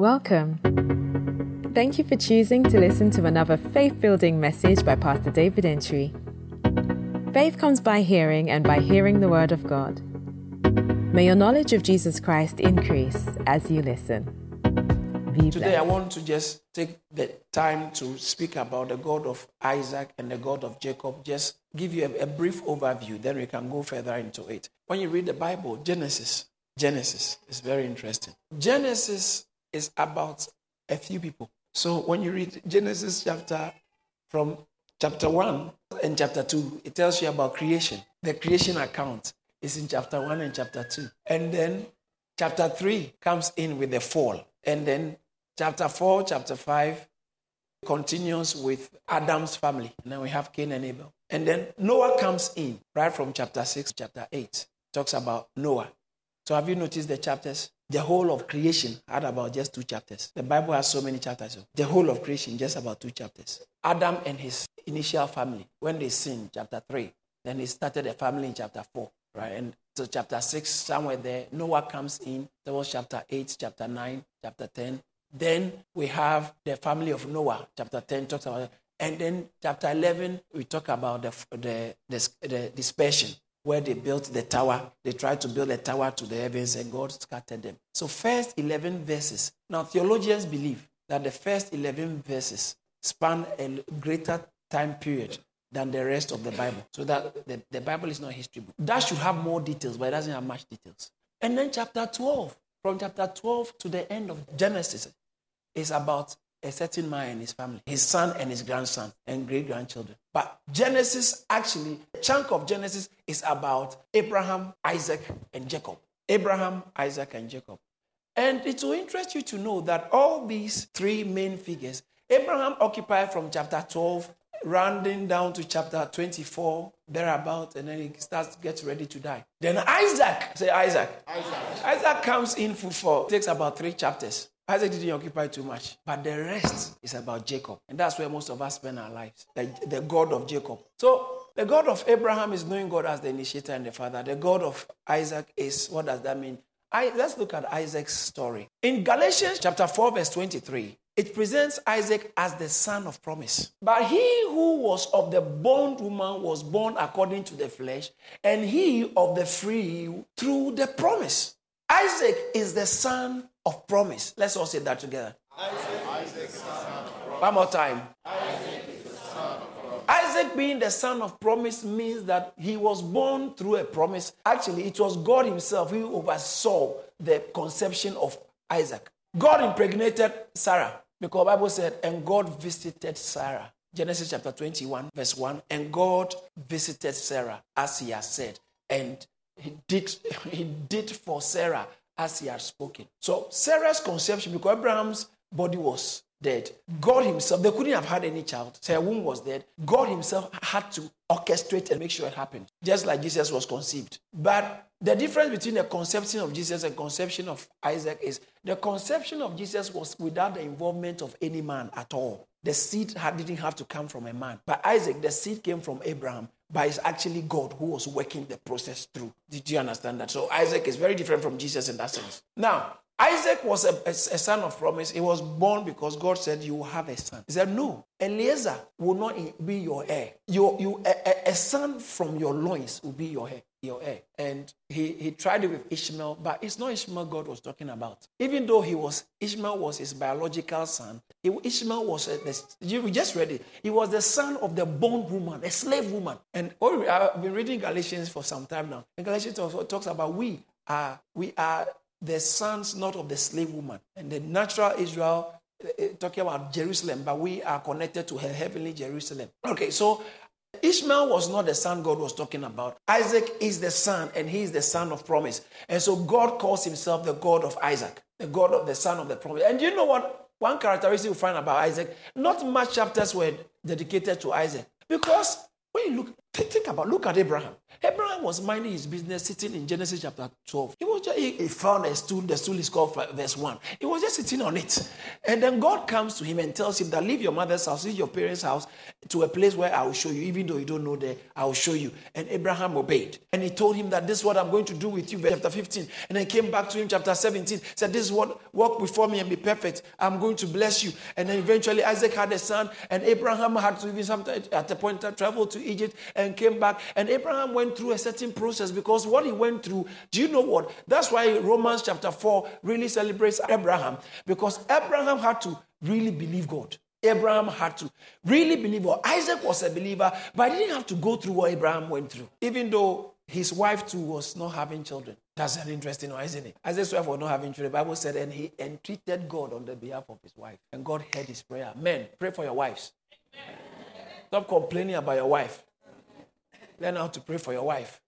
Welcome. Thank you for choosing to listen to another faith building message by Pastor David Entry. Faith comes by hearing, and by hearing the Word of God. May your knowledge of Jesus Christ increase as you listen. Be Today, I want to just take the time to speak about the God of Isaac and the God of Jacob. Just give you a, a brief overview, then we can go further into it. When you read the Bible, Genesis, Genesis is very interesting. Genesis is about a few people. So when you read Genesis chapter from chapter 1 and chapter 2, it tells you about creation. The creation account is in chapter 1 and chapter 2. And then chapter 3 comes in with the fall. And then chapter 4, chapter 5 continues with Adam's family. And then we have Cain and Abel. And then Noah comes in right from chapter 6, chapter 8. Talks about Noah. So have you noticed the chapters? The whole of creation had about just two chapters. The Bible has so many chapters. The whole of creation, just about two chapters. Adam and his initial family, when they sinned, chapter 3. Then he started a family in chapter 4, right? And so chapter 6, somewhere there, Noah comes in. There was chapter 8, chapter 9, chapter 10. Then we have the family of Noah, chapter 10 talks about And then chapter 11, we talk about the, the, the, the dispersion where they built the tower. They tried to build a tower to the heavens and God scattered them. So, first 11 verses. Now, theologians believe that the first 11 verses span a greater time period than the rest of the Bible. So that the, the Bible is not history book. That should have more details, but it doesn't have much details. And then chapter 12, from chapter 12 to the end of Genesis, is about a certain man and his family, his son and his grandson and great grandchildren. But Genesis, actually, a chunk of Genesis is about Abraham, Isaac, and Jacob. Abraham, Isaac, and Jacob. And it will interest you to know that all these three main figures, Abraham occupied from chapter 12, rounding down to chapter 24, thereabout, and then he starts to get ready to die. Then Isaac, say Isaac. Isaac, Isaac comes in for, for takes about three chapters. Isaac didn't occupy too much, but the rest is about Jacob. And that's where most of us spend our lives the, the God of Jacob. So, the God of Abraham is knowing God as the initiator and the father. The God of Isaac is, what does that mean? I, let's look at Isaac's story. In Galatians chapter 4, verse 23, it presents Isaac as the son of promise. But he who was of the bondwoman was born according to the flesh, and he of the free through the promise. Isaac is the son of promise. Let's all say that together. Isaac, One more time. Isaac, Isaac being the son of promise means that he was born through a promise. Actually, it was God Himself who oversaw the conception of Isaac. God impregnated Sarah because the Bible said, and God visited Sarah. Genesis chapter 21, verse 1. And God visited Sarah as he has said. And he did, he did for Sarah as he had spoken. So Sarah's conception, because Abraham's body was dead, God Himself, they couldn't have had any child. So her womb was dead. God Himself had to orchestrate and make sure it happened, just like Jesus was conceived. But the difference between the conception of Jesus and conception of Isaac is the conception of Jesus was without the involvement of any man at all. The seed didn't have to come from a man. But Isaac, the seed came from Abraham but it's actually God who was working the process through. Did you understand that? So Isaac is very different from Jesus in that sense. Now, Isaac was a, a, a, son of promise. He was born because God said, You will have a son. He said, No, Eliezer will not be your heir. Your, you, a, a son from your loins will be your heir your. And he, he tried it with Ishmael, but it's not Ishmael God was talking about. Even though he was, Ishmael was his biological son, he, Ishmael was, a, the, you just read it, he was the son of the bond woman, a slave woman. And oh, I've been reading Galatians for some time now. And Galatians also talks about we are, we are the sons not of the slave woman. And the natural Israel uh, talking about Jerusalem, but we are connected to her heavenly Jerusalem. Okay, so Ishmael was not the son God was talking about. Isaac is the son, and he is the son of promise. And so God calls himself the God of Isaac, the God of the son of the promise. And you know what? One characteristic you find about Isaac, not much chapters were dedicated to Isaac. Because when you look, Think about, look at Abraham. Abraham was minding his business sitting in Genesis chapter 12. He was just, he, he found a stool, the stool is called verse 1. He was just sitting on it. And then God comes to him and tells him that leave your mother's house, leave your parents' house to a place where I will show you. Even though you don't know there, I will show you. And Abraham obeyed. And he told him that this is what I'm going to do with you, Verse chapter 15. And then came back to him, chapter 17, said, This is what walk before me and be perfect. I'm going to bless you. And then eventually Isaac had a son, and Abraham had to even sometime at a point travel to Egypt and came back. And Abraham went through a certain process because what he went through, do you know what? That's why Romans chapter 4 really celebrates Abraham because Abraham had to really believe God. Abraham had to really believe God. Isaac was a believer, but he didn't have to go through what Abraham went through, even though his wife too was not having children. That's an interesting one, isn't it? Isaac's wife was not having children. The Bible said, and he entreated God on the behalf of his wife. And God heard his prayer. Men, pray for your wives. Stop complaining about your wife. Learn how to pray for your wife.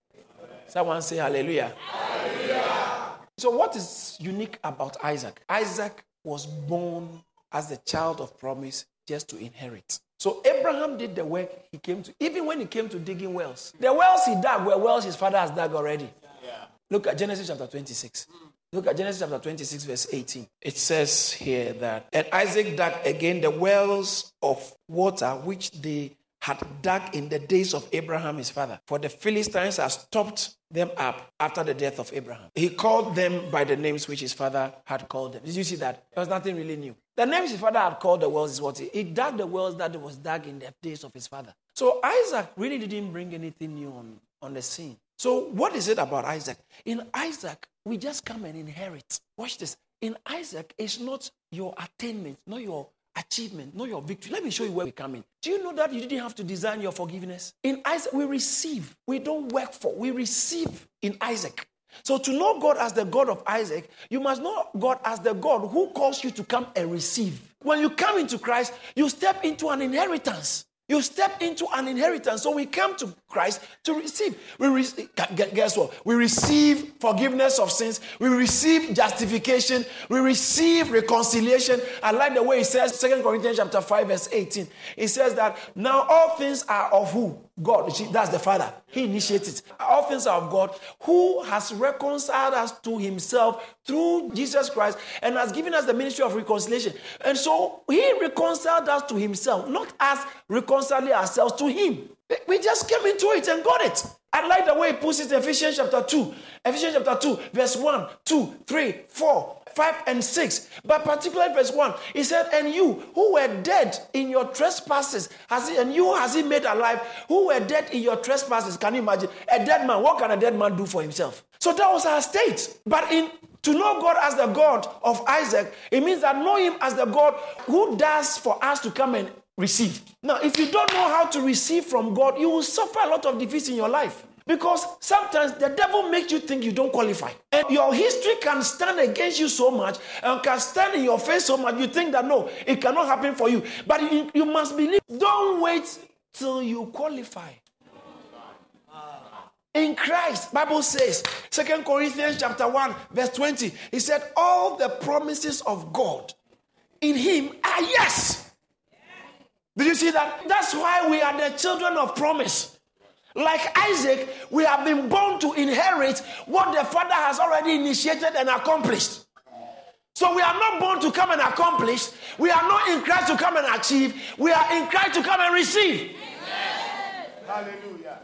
Someone say hallelujah. hallelujah. So, what is unique about Isaac? Isaac was born as the child of promise just to inherit. So Abraham did the work he came to, even when he came to digging wells. The wells he dug were wells his father has dug already. Yeah. Look at Genesis chapter 26. Look at Genesis chapter 26, verse 18. It says here that, and Isaac dug again the wells of water which they had dug in the days of Abraham his father. For the Philistines had stopped them up after the death of Abraham. He called them by the names which his father had called them. Did you see that? There was nothing really new. The names his father had called the wells is what he, he dug the wells that was dug in the days of his father. So Isaac really didn't bring anything new on, on the scene. So what is it about Isaac? In Isaac, we just come and inherit. Watch this. In Isaac, it's not your attainment, not your achievement, not your victory. Let me show you where we come in. Do you know that you didn't have to design your forgiveness? In Isaac, we receive. We don't work for. We receive in Isaac. So to know God as the God of Isaac, you must know God as the God who calls you to come and receive. When you come into Christ, you step into an inheritance. You step into an inheritance. So we come to Christ to receive. We re- guess what? We receive forgiveness of sins. We receive justification. We receive reconciliation. I like the way it says, Second Corinthians chapter 5, verse 18. It says that now all things are of who? God. That's the Father. He initiated. All things are of God who has reconciled us to himself through Jesus Christ and has given us the ministry of reconciliation. And so he reconciled us to himself, not us reconciling ourselves to him. We just came into it and got it. I like the way he puts it in Ephesians chapter 2. Ephesians chapter 2, verse 1, 2, 3, 4, 5, and 6. But particularly verse 1, he said, And you who were dead in your trespasses, has he, and you has he made alive, who were dead in your trespasses. Can you imagine? A dead man, what can a dead man do for himself? So that was our state. But in to know God as the God of Isaac, it means that know him as the God who does for us to come and receive. Now, if you don't know how to receive from God, you will suffer a lot of defeats in your life. Because sometimes the devil makes you think you don't qualify. And your history can stand against you so much and can stand in your face so much. You think that no, it cannot happen for you. But you, you must believe. Don't wait till you qualify. In Christ, Bible says, Second Corinthians chapter 1, verse 20, he said, All the promises of God in him are yes. Did you see that? That's why we are the children of promise. Like Isaac, we have been born to inherit what the Father has already initiated and accomplished. So we are not born to come and accomplish. We are not in Christ to come and achieve. We are in Christ to come and receive. Hallelujah.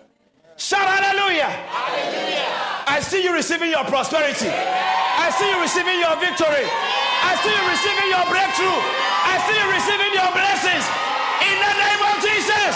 Shout hallelujah. hallelujah. I see you receiving your prosperity. I see you receiving your victory. I see you receiving your breakthrough. I see you receiving your blessings. In the name of Jesus.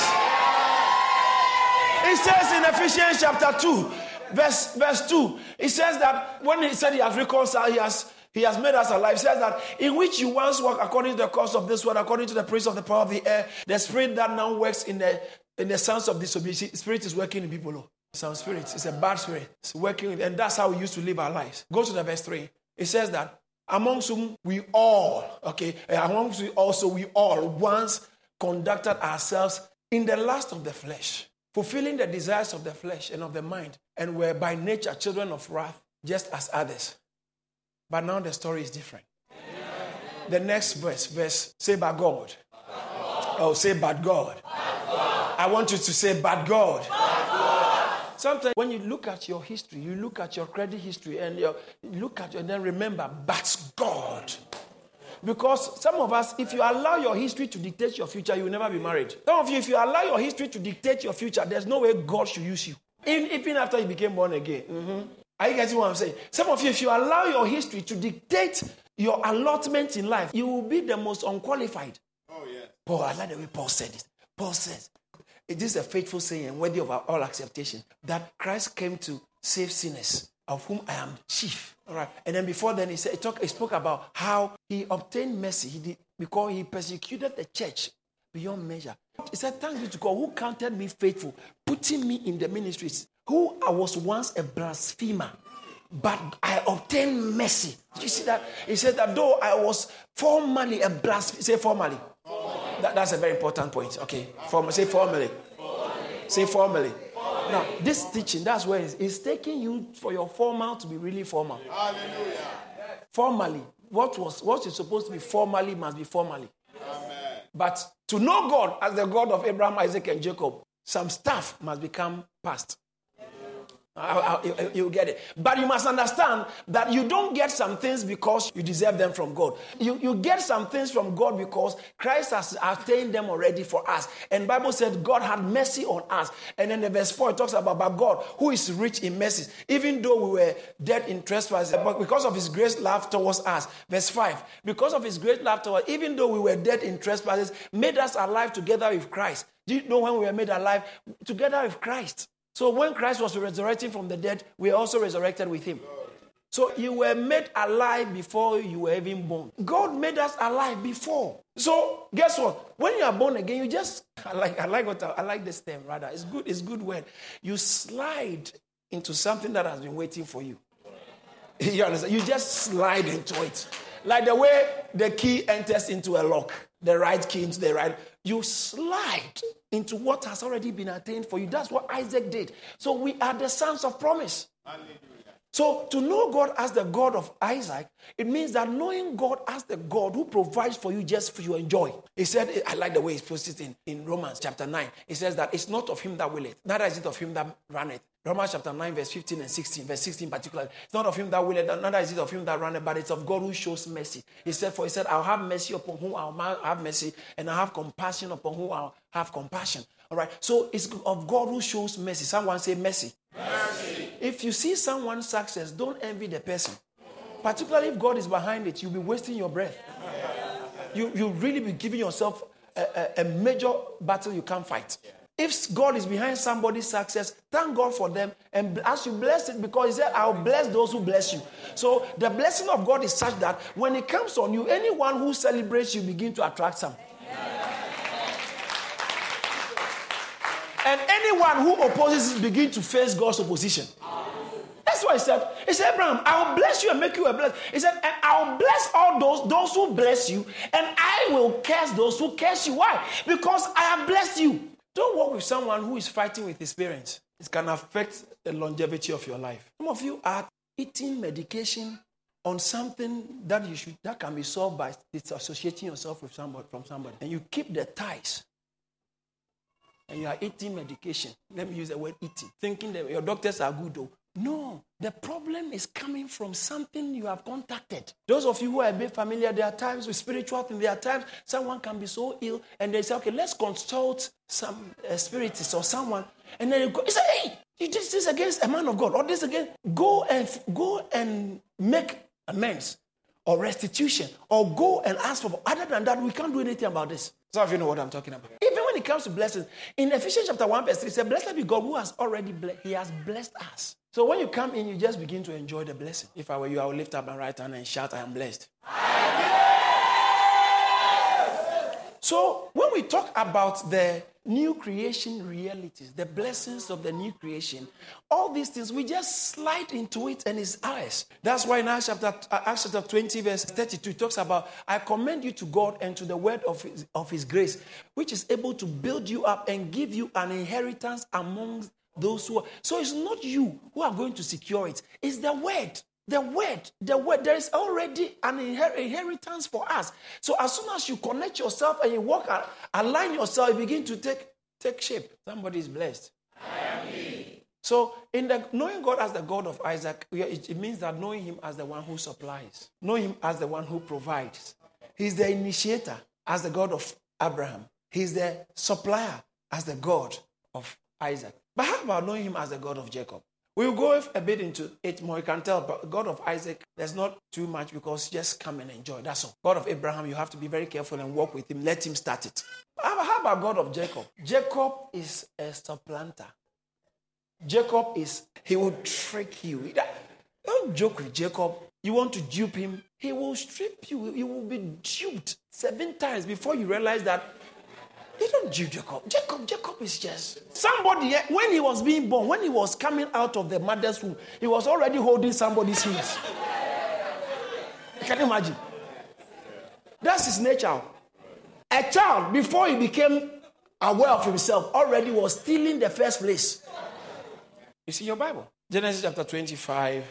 It says in Ephesians chapter 2, verse, verse 2, it says that when he said he has reconciled, he has he has made us alive. He says that in which you once walked according to the course of this world, according to the prince of the power of the air, the spirit that now works in the in the sons of disobedience. Spirit is working in people. Oh. Some spirit. It's a bad spirit. It's working, and that's how we used to live our lives. Go to the verse 3. It says that amongst whom we all, okay, eh, amongst we also we all once conducted ourselves in the lust of the flesh, fulfilling the desires of the flesh and of the mind, and were by nature children of wrath, just as others. But now the story is different. Amen. The next verse, verse, say, by God. God. Oh, say, bad God. God. I want you to say, bad God. Sometimes when you look at your history, you look at your credit history and you look at it and then remember, but God. Because some of us, if you allow your history to dictate your future, you will never be married. Some of you, if you allow your history to dictate your future, there's no way God should use you. In, even after you became born again. Mm-hmm. Are you getting what I'm saying? Some of you, if you allow your history to dictate your allotment in life, you will be the most unqualified. Oh, yeah. Paul, I like the way Paul said it. Paul says, it is a faithful saying worthy of all acceptation that Christ came to save sinners, of whom I am chief. All right. And then before then, he, said, he, talk, he spoke about how he obtained mercy he did, because he persecuted the church beyond measure. He said, Thanks be to God who counted me faithful, putting me in the ministries, who I was once a blasphemer, but I obtained mercy. Did you see that? He said that though I was formerly a blasphemer, say formerly. That, that's a very important point. Okay. Form, say formally. Say formally. Now, this teaching, that's where it's, it's taking you for your formal to be really formal. Hallelujah. Formally. What was what is supposed to be formally must be formally. Amen. But to know God as the God of Abraham, Isaac, and Jacob, some stuff must become past. You get it. But you must understand that you don't get some things because you deserve them from God. You, you get some things from God because Christ has attained them already for us. And Bible said God had mercy on us. And then the verse 4 it talks about, about God who is rich in mercy. Even though we were dead in trespasses, but because of his great love towards us. Verse 5. Because of his great love towards even though we were dead in trespasses, made us alive together with Christ. Do you know when we were made alive? Together with Christ. So when Christ was resurrecting from the dead, we also resurrected with him. So you were made alive before you were even born. God made us alive before. So guess what? When you are born again, you just I like I like what I, I like this term rather. It's good, it's good word. You slide into something that has been waiting for you. You understand? You just slide into it. Like the way the key enters into a lock, the right key into the right. You slide into what has already been attained for you. That's what Isaac did. So we are the sons of promise. Hallelujah. So to know God as the God of Isaac, it means that knowing God as the God who provides for you just for your enjoy. He said, I like the way he puts it in, in Romans chapter 9. He says that it's not of him that willeth, neither is it of him that runneth. Romans chapter 9, verse 15 and 16, verse 16 particularly. It's not of him that willeth, neither is it of him that runneth, but it's of God who shows mercy. He said, For he said, I'll have mercy upon whom I'll have mercy, and I'll have compassion upon whom I'll have compassion. All right. So it's of God who shows mercy. Someone say mercy. mercy. If you see someone's success, don't envy the person. Particularly if God is behind it, you'll be wasting your breath. You, you'll really be giving yourself a, a, a major battle you can't fight. If God is behind somebody's success, thank God for them. And as you bless it, because He said, I'll bless those who bless you. So the blessing of God is such that when it comes on you, anyone who celebrates you begin to attract some. And anyone who opposes it begin to face God's opposition. That's why he said, he said, Abraham, I'll bless you and make you a blessing. He said, and I'll bless all those, those who bless you, and I will curse those who curse you. Why? Because I have blessed you. Don't work with someone who is fighting with his parents. It can affect the longevity of your life. Some of you are eating medication on something that you should that can be solved by disassociating yourself with somebody from somebody. And you keep the ties and you are eating medication. Let me use the word eating, thinking that your doctors are good though. No, the problem is coming from something you have contacted. Those of you who are a bit familiar, there are times with spiritual things, there are times someone can be so ill and they say, okay, let's consult some uh, spiritist or someone. And then you go, you say, hey, you did this against a man of God or this again. Go and go and make amends or restitution or go and ask for. Other than that, we can't do anything about this. Some of you know what I'm talking about. Even when it comes to blessings, in Ephesians chapter 1, verse 3, it says, Blessed be God who has already blessed, He has blessed us. So when you come in, you just begin to enjoy the blessing. If I were you, I would lift up my right hand and shout, I am blessed. So when we talk about the new creation realities, the blessings of the new creation, all these things, we just slide into it and it's ours. That's why in Acts chapter, uh, Acts chapter 20, verse 32, it talks about, I commend you to God and to the word of his, of his grace, which is able to build you up and give you an inheritance among those who are. So it's not you who are going to secure it, it's the word. The word, the word, there is already an inheritance for us. So as soon as you connect yourself and you walk, align yourself, you begin to take, take shape. Somebody is blessed. So in the knowing God as the God of Isaac, it means that knowing Him as the one who supplies, knowing Him as the one who provides. He's the initiator as the God of Abraham. He's the supplier as the God of Isaac. But how about knowing Him as the God of Jacob? We'll go a bit into it more. You can tell, but God of Isaac, there's not too much because just come and enjoy. That's all. God of Abraham, you have to be very careful and walk with him. Let him start it. How about God of Jacob? Jacob is a supplanter. Jacob is, he will trick you. Don't joke with Jacob. You want to dupe him, he will strip you. You will be duped seven times before you realize that you don't dupe Jacob. Jacob, Jacob is just somebody. Eh, when he was being born, when he was coming out of the mother's womb, he was already holding somebody's heels. Can you imagine? That's his nature. A child, before he became aware of himself, already was stealing the first place. You see your Bible. Genesis chapter 25.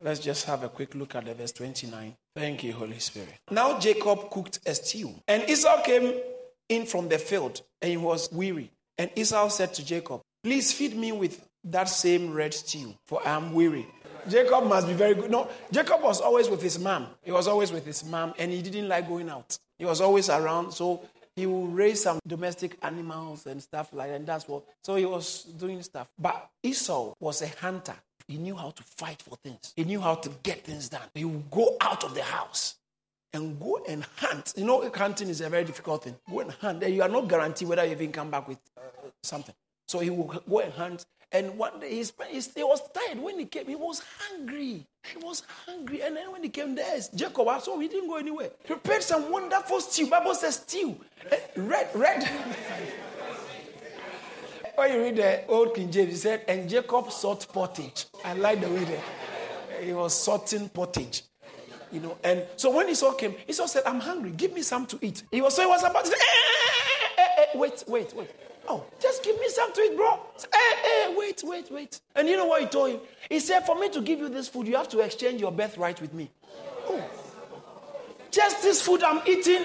Let's just have a quick look at the verse 29. Thank you, Holy Spirit. Now Jacob cooked a stew, and Esau came in from the field, and he was weary. And Esau said to Jacob, Please feed me with that same red stew, for I am weary. Jacob must be very good. No, Jacob was always with his mom. He was always with his mom, and he didn't like going out. He was always around, so he would raise some domestic animals and stuff like that. And that's what. So he was doing stuff. But Esau was a hunter. He knew how to fight for things. He knew how to get things done. He would go out of the house and go and hunt. You know, hunting is a very difficult thing. Go and hunt. You are not guaranteed whether you even come back with uh, something. So he will go and hunt. And one day he, he was tired when he came. He was hungry. He was hungry. And then when he came there, Jacob, saw he didn't go anywhere. Prepared some wonderful stew. Bible says stew. Eh, red, red. when you read the old King James, he said, and Jacob sought pottage. I like the way that he was sorting pottage. You know, and so when Esau came, Esau said, I'm hungry, give me some to eat. He was so he was about to say, eh, eh, eh, wait, wait, wait. Oh, just give me some to eat, bro. Hey, hey, wait, wait, wait. And you know what he told him? He said, For me to give you this food, you have to exchange your birthright with me. Oh. Just this food I'm eating.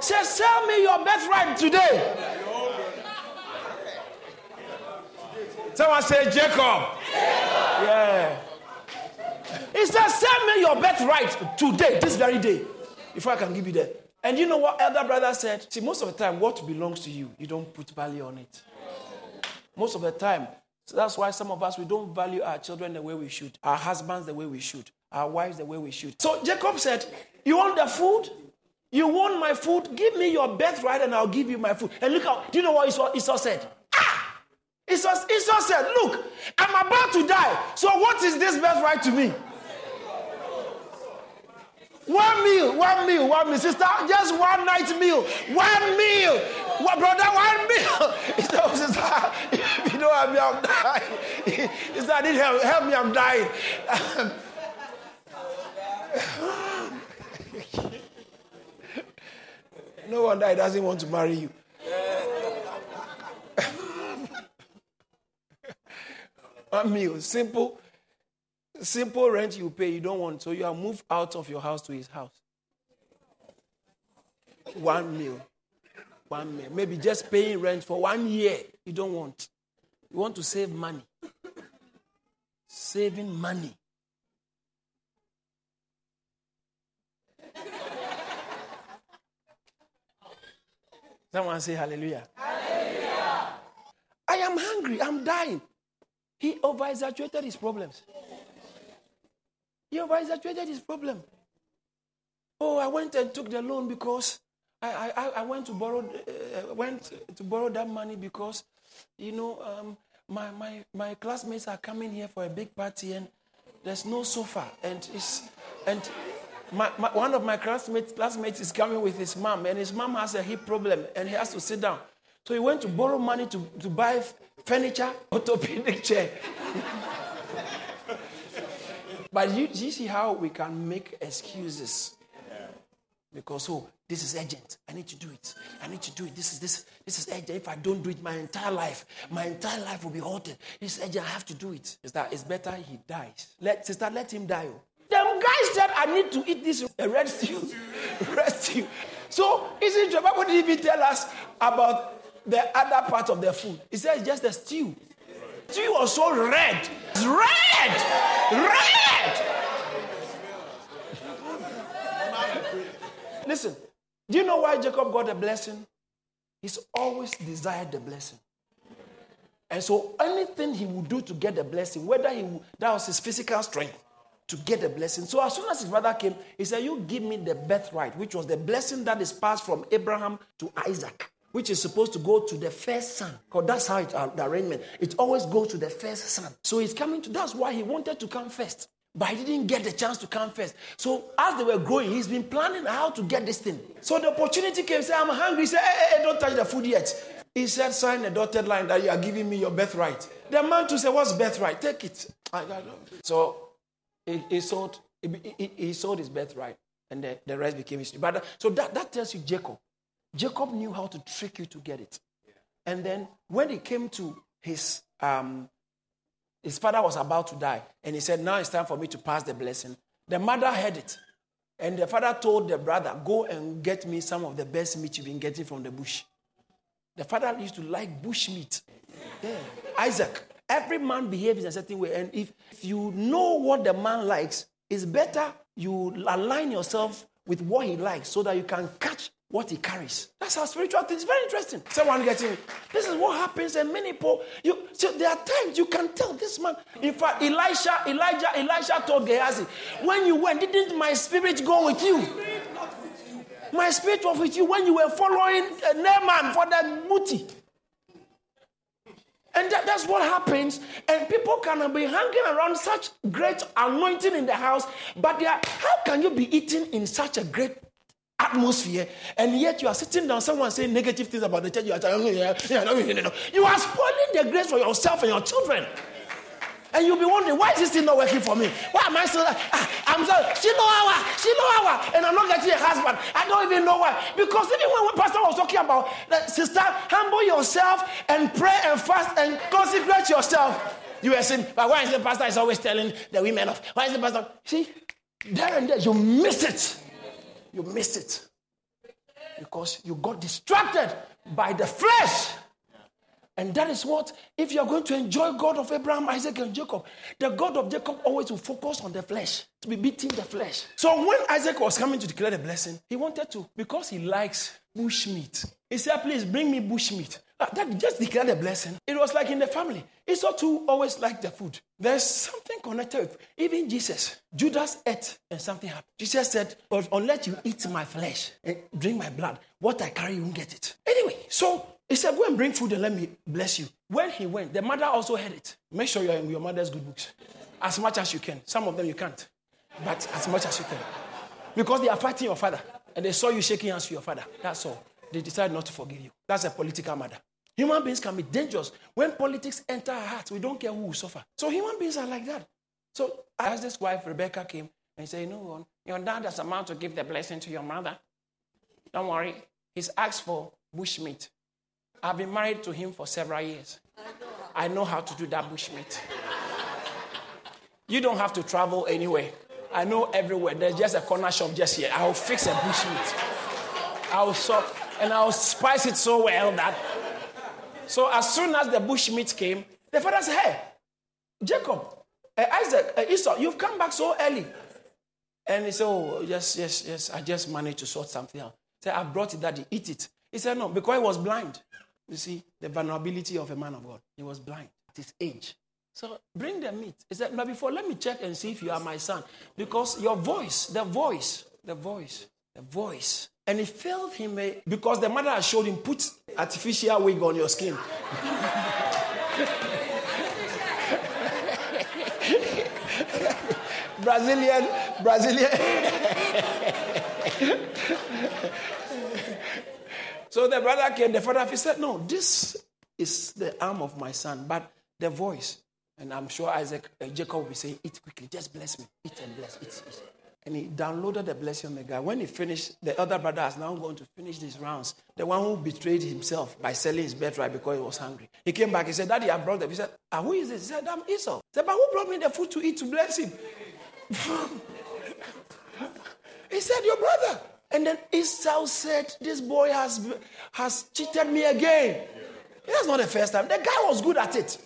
Say, sell me your birthright today. Someone say Jacob. Jacob. Yeah. He said, Send me your birthright today, this very day, before I can give you that. And you know what elder brother said? See, most of the time, what belongs to you, you don't put value on it. Most of the time. So that's why some of us, we don't value our children the way we should, our husbands the way we should, our wives the way we should. So Jacob said, You want the food? You want my food? Give me your birthright and I'll give you my food. And look how, do you know what Esau, Esau said? Ah! Esau, Esau said, Look, I'm about to die. So what is this birthright to me? One meal, one meal, one meal. Sister, just one night meal. One meal. What, brother, one meal. He said, Sister, if you don't have me, I'm dying. He said, I need help. Help me, I'm dying. no wonder he doesn't want to marry you. One meal, simple, simple rent you pay, you don't want. So you are moved out of your house to his house. One meal. One meal. Maybe just paying rent for one year. You don't want. You want to save money. Saving money. Someone say hallelujah. Hallelujah. I am hungry. I'm dying. He over exaggerated his problems. He over exaggerated his problem. Oh, I went and took the loan because I, I, I went to borrow uh, went to borrow that money because you know um, my, my my classmates are coming here for a big party and there's no sofa and it's and my, my, one of my classmates classmates is coming with his mom and his mom has a hip problem and he has to sit down. So he went to borrow money to, to buy furniture, orthopedic chair. But you, you see how we can make excuses. Because oh, this is urgent. I need to do it. I need to do it. This is this this is urgent. If I don't do it, my entire life, my entire life will be halted. This is urgent. I have to do it. Is that it's better he dies. Let sister, let him die. Oh. Them guys said I need to eat this red stew. red stew. So isn't Bible didn't even tell us about the other part of the food. He says just the stew. Tree was so red. Red! Red! Listen, do you know why Jacob got a blessing? He's always desired the blessing. And so anything he would do to get the blessing, whether he would, that was his physical strength to get the blessing. So as soon as his brother came, he said, You give me the birthright, which was the blessing that is passed from Abraham to Isaac, which is supposed to go to the first son. Because that's how it, uh, the arrangement. It always goes to the first son. So he's coming to that's why he wanted to come first. But he didn't get the chance to come first. So as they were growing, he's been planning how to get this thing. So the opportunity came, say, I'm hungry. He said, hey, hey, hey, don't touch the food yet. He said, sign a dotted line that you are giving me your birthright. The man to say, what's birthright? Take it. So he, he sold, he, he, sold his birthright, and the, the rest became history. But uh, so that, that tells you Jacob. Jacob knew how to trick you to get it. And then when he came to his um, his father was about to die, and he said, Now it's time for me to pass the blessing. The mother heard it. And the father told the brother, Go and get me some of the best meat you've been getting from the bush. The father used to like bush meat. Yeah. Isaac, every man behaves in a certain way. And if, if you know what the man likes, it's better you align yourself with what he likes so that you can catch what he carries. That's how spiritual things. Very interesting. Someone getting this is what happens, and many people. You so there are times you can tell this man. In fact, Elisha, Elijah, Elisha told Gehazi, "When you went, didn't my spirit go with you?" My spirit was with you when you were following uh, Naaman for that booty. And that, that's what happens. And people can be hanging around such great anointing in the house, but they are, how can you be eating in such a great atmosphere and yet you are sitting down, someone saying negative things about the church? You are, you are spoiling the grace for yourself and your children. And you'll be wondering, why is this thing not working for me? Why am I still ah, I'm sorry, she know how, she know how, and I'm not getting a husband. I don't even know why. Because even when Pastor was talking about, that, sister, humble yourself and pray and fast and consecrate yourself. You were saying, but why is the pastor is always telling the women of, why is the pastor? See, there and there, you miss it. You miss it. Because you got distracted by the flesh. And that is what, if you're going to enjoy God of Abraham, Isaac, and Jacob, the God of Jacob always will focus on the flesh, to be beating the flesh. So when Isaac was coming to declare the blessing, he wanted to, because he likes bush meat. He said, please bring me bush meat. Uh, that just declare the blessing. It was like in the family. Esau too always liked the food. There's something connected with even Jesus. Judas ate and something happened. Jesus said, unless you eat my flesh and drink my blood, what I carry, you won't get it. Anyway, so he said, Go and bring food and let me bless you. When he went, the mother also heard it. Make sure you're in your mother's good books as much as you can. Some of them you can't, but as much as you can. Because they are fighting your father and they saw you shaking hands with your father. That's all. They decided not to forgive you. That's a political matter. Human beings can be dangerous. When politics enter our hearts, we don't care who will suffer. So human beings are like that. So as this wife, Rebecca, came and said, No, your dad has a man to give the blessing to your mother. Don't worry. He's asked for bushmeat. I've been married to him for several years. I know how to do that bushmeat. You don't have to travel anywhere. I know everywhere. There's just a corner shop just here. I'll fix a bushmeat. I'll sort and I'll spice it so well that. So as soon as the bushmeat came, the father said, Hey, Jacob, uh, Isaac, uh, Esau, you've come back so early. And he said, Oh, yes, yes, yes. I just managed to sort something out. He said, I brought it, daddy, eat it. He said, No, because he was blind. You see, the vulnerability of a man of God. He was blind at his age. So bring the meat. He said, Now before, let me check and see if you are my son. Because your voice, the voice, the voice, the voice. And it failed him because the mother had showed him, put artificial wig on your skin. Brazilian, Brazilian. So the brother came, the father he said, No, this is the arm of my son, but the voice. And I'm sure Isaac, uh, Jacob will saying, Eat quickly, just bless me. Eat and bless. Eat, eat. And he downloaded the blessing on the guy. When he finished, the other brother is now going to finish these rounds. The one who betrayed himself by selling his birthright because he was hungry. He came back. He said, Daddy, I brought them. He said, ah, Who is this? He said, I'm Esau. He said, But who brought me the food to eat to bless him? he said, Your brother. And then Esau said, This boy has, has cheated me again. That's not the first time. The guy was good at it.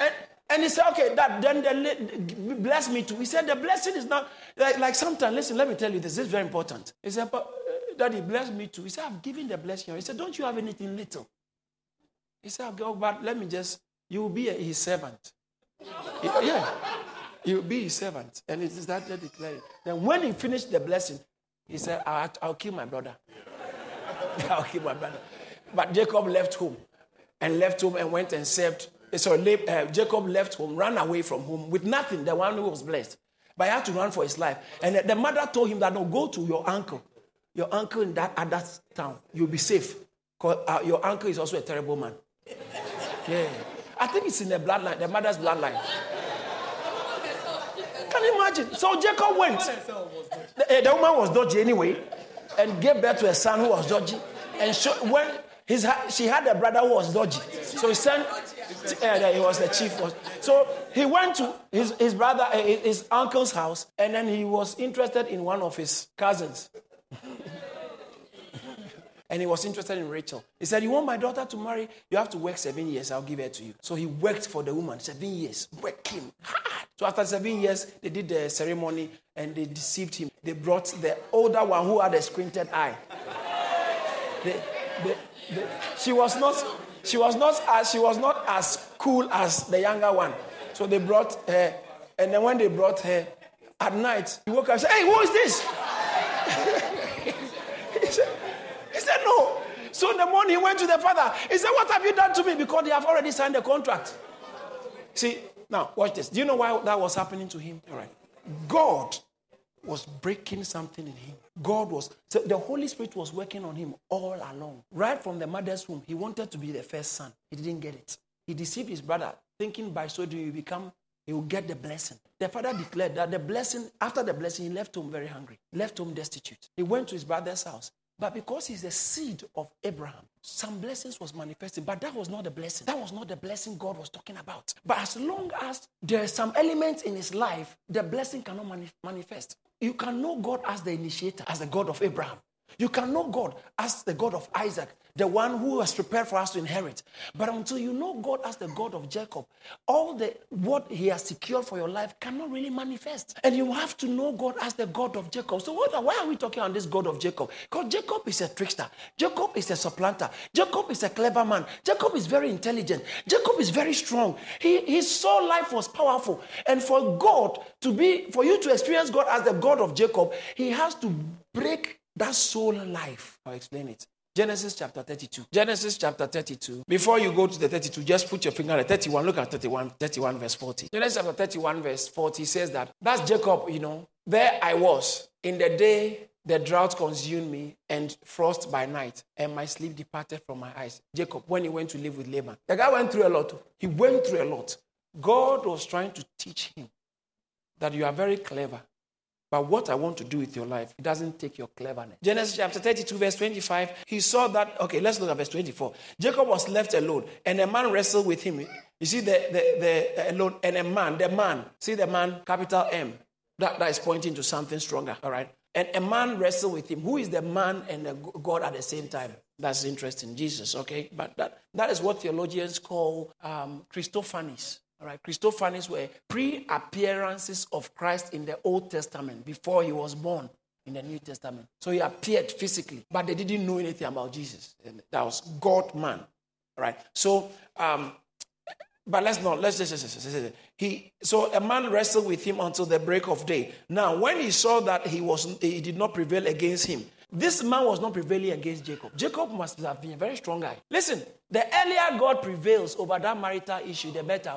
And And he said, okay, that then the, bless me too. He said, the blessing is not like, like sometimes, listen, let me tell you this, this is very important. He said, but uh, daddy, bless me too. He said, I've given the blessing. He said, don't you have anything little? He said, oh, but let me just, you will be a, his servant. yeah, you will be his servant. And he started declaring. Then when he finished the blessing, he said, I'll, I'll kill my brother. I'll kill my brother. But Jacob left home and left home and went and served so uh, Jacob left home, ran away from home with nothing, the one who was blessed. But he had to run for his life. And the mother told him that, no, go to your uncle. Your uncle in that other town. You'll be safe. Because uh, your uncle is also a terrible man. Yeah. I think it's in the bloodline, the mother's bloodline. Can you imagine? So Jacob went. The, the woman was dodgy anyway and gave birth to a son who was dodgy. And when his, she had a brother who was dodgy. So he sent yeah, he was the chief. So he went to his, his brother, uh, his uncle's house, and then he was interested in one of his cousins. and he was interested in Rachel. He said, You want my daughter to marry? You have to work seven years. I'll give her to you. So he worked for the woman seven years, working hard. So after seven years, they did the ceremony and they deceived him. They brought the older one who had a squinted eye. They, they, they, she was not she was not as she was not as cool as the younger one. So they brought her, and then when they brought her at night, he woke up and said, Hey, who is this? he, said, he said, No. So in the morning he went to the father. He said, What have you done to me? Because they have already signed the contract. See, now watch this. Do you know why that was happening to him? All right. God was breaking something in him. God was, so the Holy Spirit was working on him all along. Right from the mother's womb, he wanted to be the first son. He didn't get it. He deceived his brother, thinking by so doing you become, he will get the blessing. The father declared that the blessing, after the blessing, he left home very hungry, left home destitute. He went to his brother's house. But because he's the seed of Abraham, some blessings was manifesting. But that was not the blessing. That was not the blessing God was talking about. But as long as there are some elements in his life, the blessing cannot manifest. You can know God as the initiator, as the God of Abraham. You can know God as the God of Isaac, the one who has prepared for us to inherit. But until you know God as the God of Jacob, all the what He has secured for your life cannot really manifest. And you have to know God as the God of Jacob. So what, why are we talking on this God of Jacob? Because Jacob is a trickster. Jacob is a supplanter. Jacob is a clever man. Jacob is very intelligent. Jacob is very strong. He, his soul life was powerful. And for God to be, for you to experience God as the God of Jacob, He has to break that soul life. I'll explain it. Genesis chapter 32. Genesis chapter 32. Before you go to the 32, just put your finger at 31. Look at 31, 31 verse 40. Genesis chapter 31 verse 40 says that that's Jacob, you know. There I was in the day the drought consumed me and frost by night, and my sleep departed from my eyes. Jacob, when he went to live with Laban, the guy went through a lot. He went through a lot. God was trying to teach him that you are very clever. But what I want to do with your life, it doesn't take your cleverness. Genesis chapter 32, verse 25, he saw that. Okay, let's look at verse 24. Jacob was left alone, and a man wrestled with him. You see, the, the, the alone, and a man, the man, see the man, capital M, that, that is pointing to something stronger, all right? And a man wrestled with him. Who is the man and the God at the same time? That's interesting. Jesus, okay? But that, that is what theologians call um, Christophanies. All right, Christophanies were pre appearances of Christ in the Old Testament before he was born in the New Testament. So he appeared physically, but they didn't know anything about Jesus. And That was God man. All right, so, um, but let's not, let's just, he, so a man wrestled with him until the break of day. Now, when he saw that he was, he did not prevail against him, this man was not prevailing against Jacob. Jacob must have been a very strong guy. Listen, the earlier God prevails over that marital issue, the better.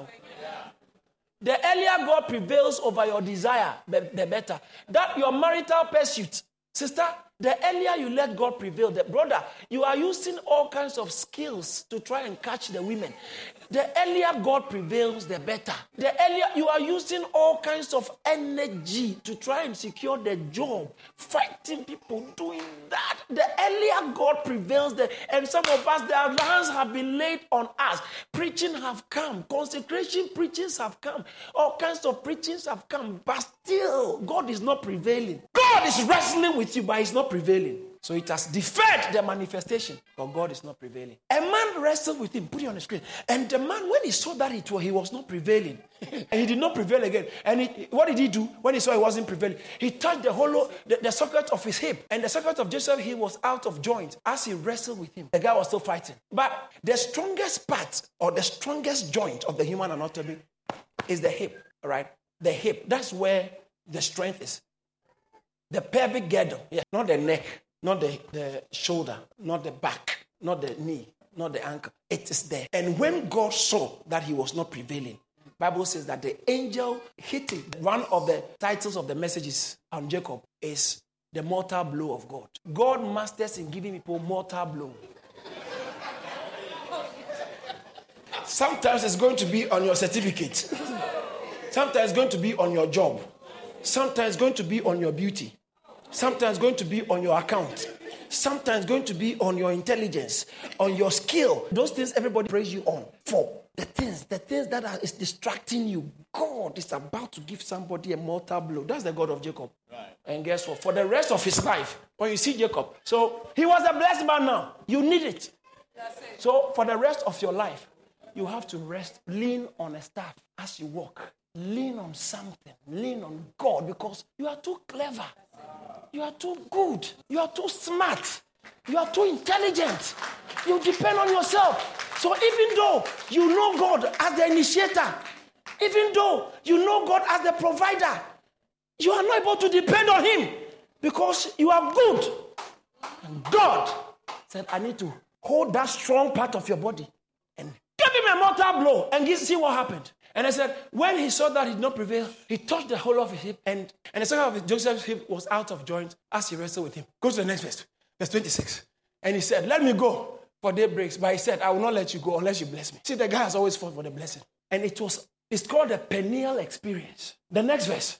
The earlier God prevails over your desire, the better. That your marital pursuit, sister, the earlier you let God prevail, the brother, you are using all kinds of skills to try and catch the women. The earlier God prevails, the better. The earlier you are using all kinds of energy to try and secure the job, fighting people, doing that. The earlier God prevails, the, and some of us, the hands have been laid on us. Preaching have come, consecration preachings have come, all kinds of preachings have come, but still, God is not prevailing. God is wrestling with you, but He's not prevailing. So it has deferred the manifestation, but God is not prevailing. A man wrestled with him, put it on the screen. And the man, when he saw that it was, he was not prevailing, and he did not prevail again. And he, what did he do when he saw he wasn't prevailing? He touched the hollow, the, the socket of his hip, and the socket of Joseph, he was out of joint as he wrestled with him. The guy was still fighting. But the strongest part or the strongest joint of the human anatomy is the hip, all right? The hip. That's where the strength is. The pelvic girdle, yeah, not the neck not the, the shoulder, not the back, not the knee, not the ankle. It is there. And when God saw that he was not prevailing, Bible says that the angel hit him. One of the titles of the messages on Jacob is the mortal blow of God. God masters in giving people mortal blow. Sometimes it's going to be on your certificate. Sometimes it's going to be on your job. Sometimes it's going to be on your beauty. Sometimes going to be on your account. Sometimes going to be on your intelligence, on your skill. Those things everybody praise you on for. The things, the things that are is distracting you. God is about to give somebody a mortal blow. That's the God of Jacob. Right. And guess what? For the rest of his life, when you see Jacob, so he was a blessed man now. You need it. it. So for the rest of your life, you have to rest, lean on a staff as you walk. Lean on something. Lean on God because you are too clever. You are too good. You are too smart. You are too intelligent. You depend on yourself. So even though you know God as the initiator, even though you know God as the provider, you are not able to depend on Him because you are good. And God said, I need to hold that strong part of your body and give him a mortal blow and see what happened. And I said, when he saw that he did not prevail, he touched the whole of his hip, and, and the second of Joseph's hip was out of joint as he wrestled with him. Go to the next verse, verse 26. And he said, Let me go, for day breaks. But he said, I will not let you go unless you bless me. See, the guy has always fought for the blessing. And it was, it's called a Peniel experience. The next verse.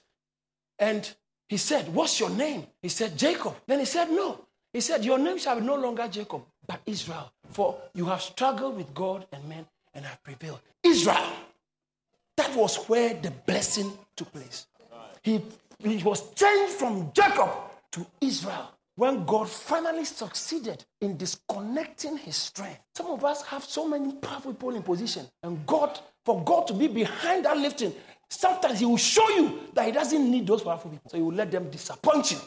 And he said, What's your name? He said, Jacob. Then he said, No. He said, Your name shall be no longer Jacob, but Israel. For you have struggled with God and men and have prevailed. Israel. That was where the blessing took place. He, he was changed from Jacob to Israel when God finally succeeded in disconnecting his strength. Some of us have so many powerful people in position, and God, for God to be behind that lifting, sometimes He will show you that He doesn't need those powerful people. So He will let them disappoint you.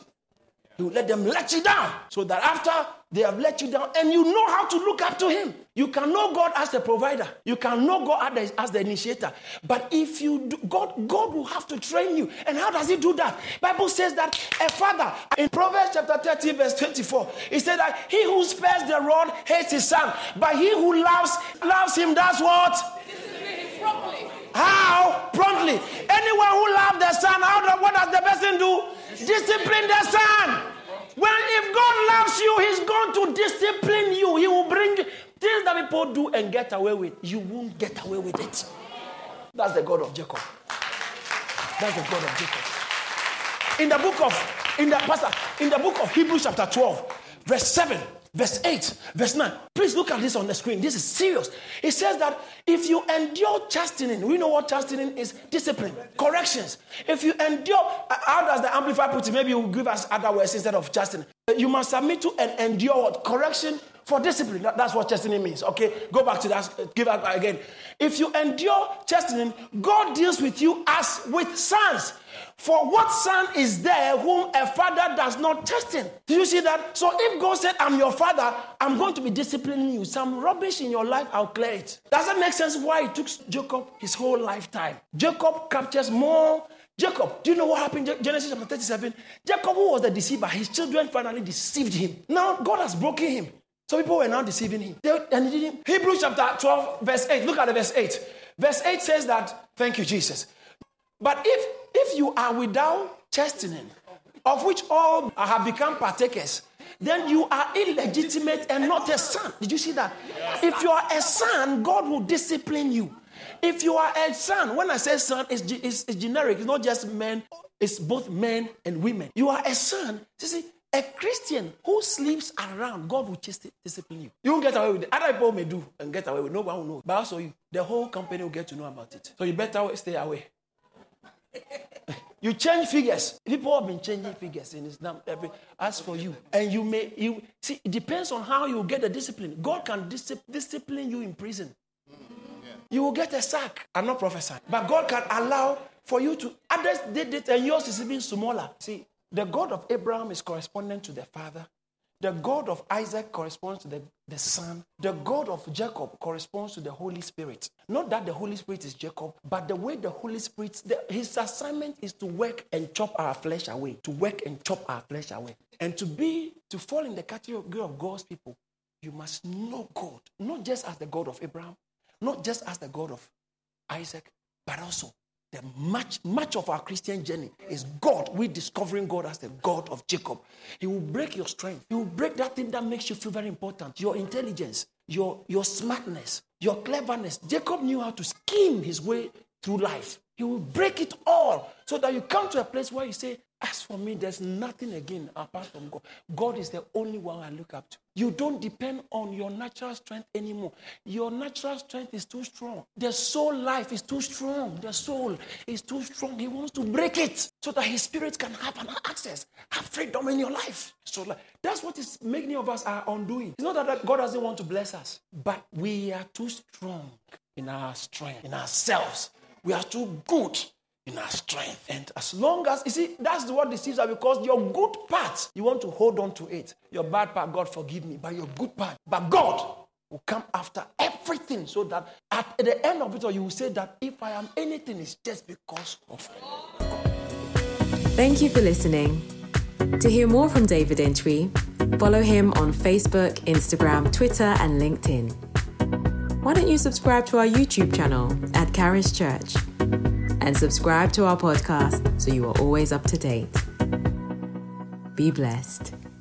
He will let them let you down so that after they have let you down and you know how to look up to Him. You can know God as the provider. You can know God as the, as the initiator. But if you do, God, God will have to train you. And how does He do that? Bible says that a father in Proverbs chapter 30 verse 24, he said that he who spares the rod hates his son, but he who loves loves him does what? Promptly. How? Promptly. Anyone who loves the son, how what does the person do? Discipline the son. Well, if God loves you, He's going to discipline you. He will bring things that people do and get away with. You won't get away with it. That's the God of Jacob. That's the God of Jacob. In the book of, in the pastor, in the book of Hebrews chapter 12, verse 7, Verse 8, verse 9. Please look at this on the screen. This is serious. It says that if you endure chastening, we know what chastening is discipline, corrections. If you endure, uh, how does the Amplified put it? Maybe you will give us other words instead of chastening. You must submit to and endure what? Correction for discipline. That's what chastening means. Okay, go back to that. Give that again. If you endure chastening, God deals with you as with sons. For what son is there whom a father does not chasten? Do you see that? So if God said, I'm your father, I'm going to be disciplining you. Some rubbish in your life, I'll clear it. Does that make sense why it took Jacob his whole lifetime? Jacob captures more. Jacob, do you know what happened? Genesis chapter 37. Jacob, who was the deceiver, his children finally deceived him. Now God has broken him. So people were now deceiving him. And he didn't. Hebrews chapter 12, verse 8. Look at the verse 8. Verse 8 says that, thank you, Jesus. But if if you are without chastening, of which all have become partakers, then you are illegitimate and not a son. Did you see that? If you are a son, God will discipline you. If you are a son, when I say son, it's, it's, it's generic. It's not just men, it's both men and women. You are a son. You see, a Christian who sleeps around, God will just discipline you. You won't get away with it. Other people may do and get away with it. No one will know. But also you. The whole company will get to know about it. So you better stay away. You change figures. People have been changing figures in Islam. Every as for you, and you may you see. It depends on how you get the discipline. God can dis- discipline you in prison. You will get a sack. I'm not prophesying, but God can allow for you to others did it, and yours is even smaller. See, the God of Abraham is corresponding to the father. The God of Isaac corresponds to the, the Son. The God of Jacob corresponds to the Holy Spirit. Not that the Holy Spirit is Jacob, but the way the Holy Spirit, the, his assignment is to work and chop our flesh away. To work and chop our flesh away. And to be, to fall in the category of God's people, you must know God. Not just as the God of Abraham, not just as the God of Isaac, but also the much, much of our Christian journey is God. We discovering God as the God of Jacob. He will break your strength. He will break that thing that makes you feel very important. Your intelligence, your, your smartness, your cleverness. Jacob knew how to scheme his way through life. He will break it all so that you come to a place where you say, as for me, there's nothing again apart from God. God is the only one I look up to. You don't depend on your natural strength anymore. Your natural strength is too strong. The soul life is too strong. The soul is too strong. He wants to break it so that his spirit can have an access, have freedom in your life. So that's what is many of us are undoing. It's not that God doesn't want to bless us, but we are too strong in our strength, in ourselves. We are too good in our strength. And as long as, you see, that's what deceives us because your good part, you want to hold on to it. Your bad part, God forgive me, but your good part. But God will come after everything so that at the end of it all, you will say that if I am anything, it's just because of God. Thank you for listening. To hear more from David Entry, follow him on Facebook, Instagram, Twitter, and LinkedIn. Why don't you subscribe to our YouTube channel at Charis Church? And subscribe to our podcast so you are always up to date. Be blessed.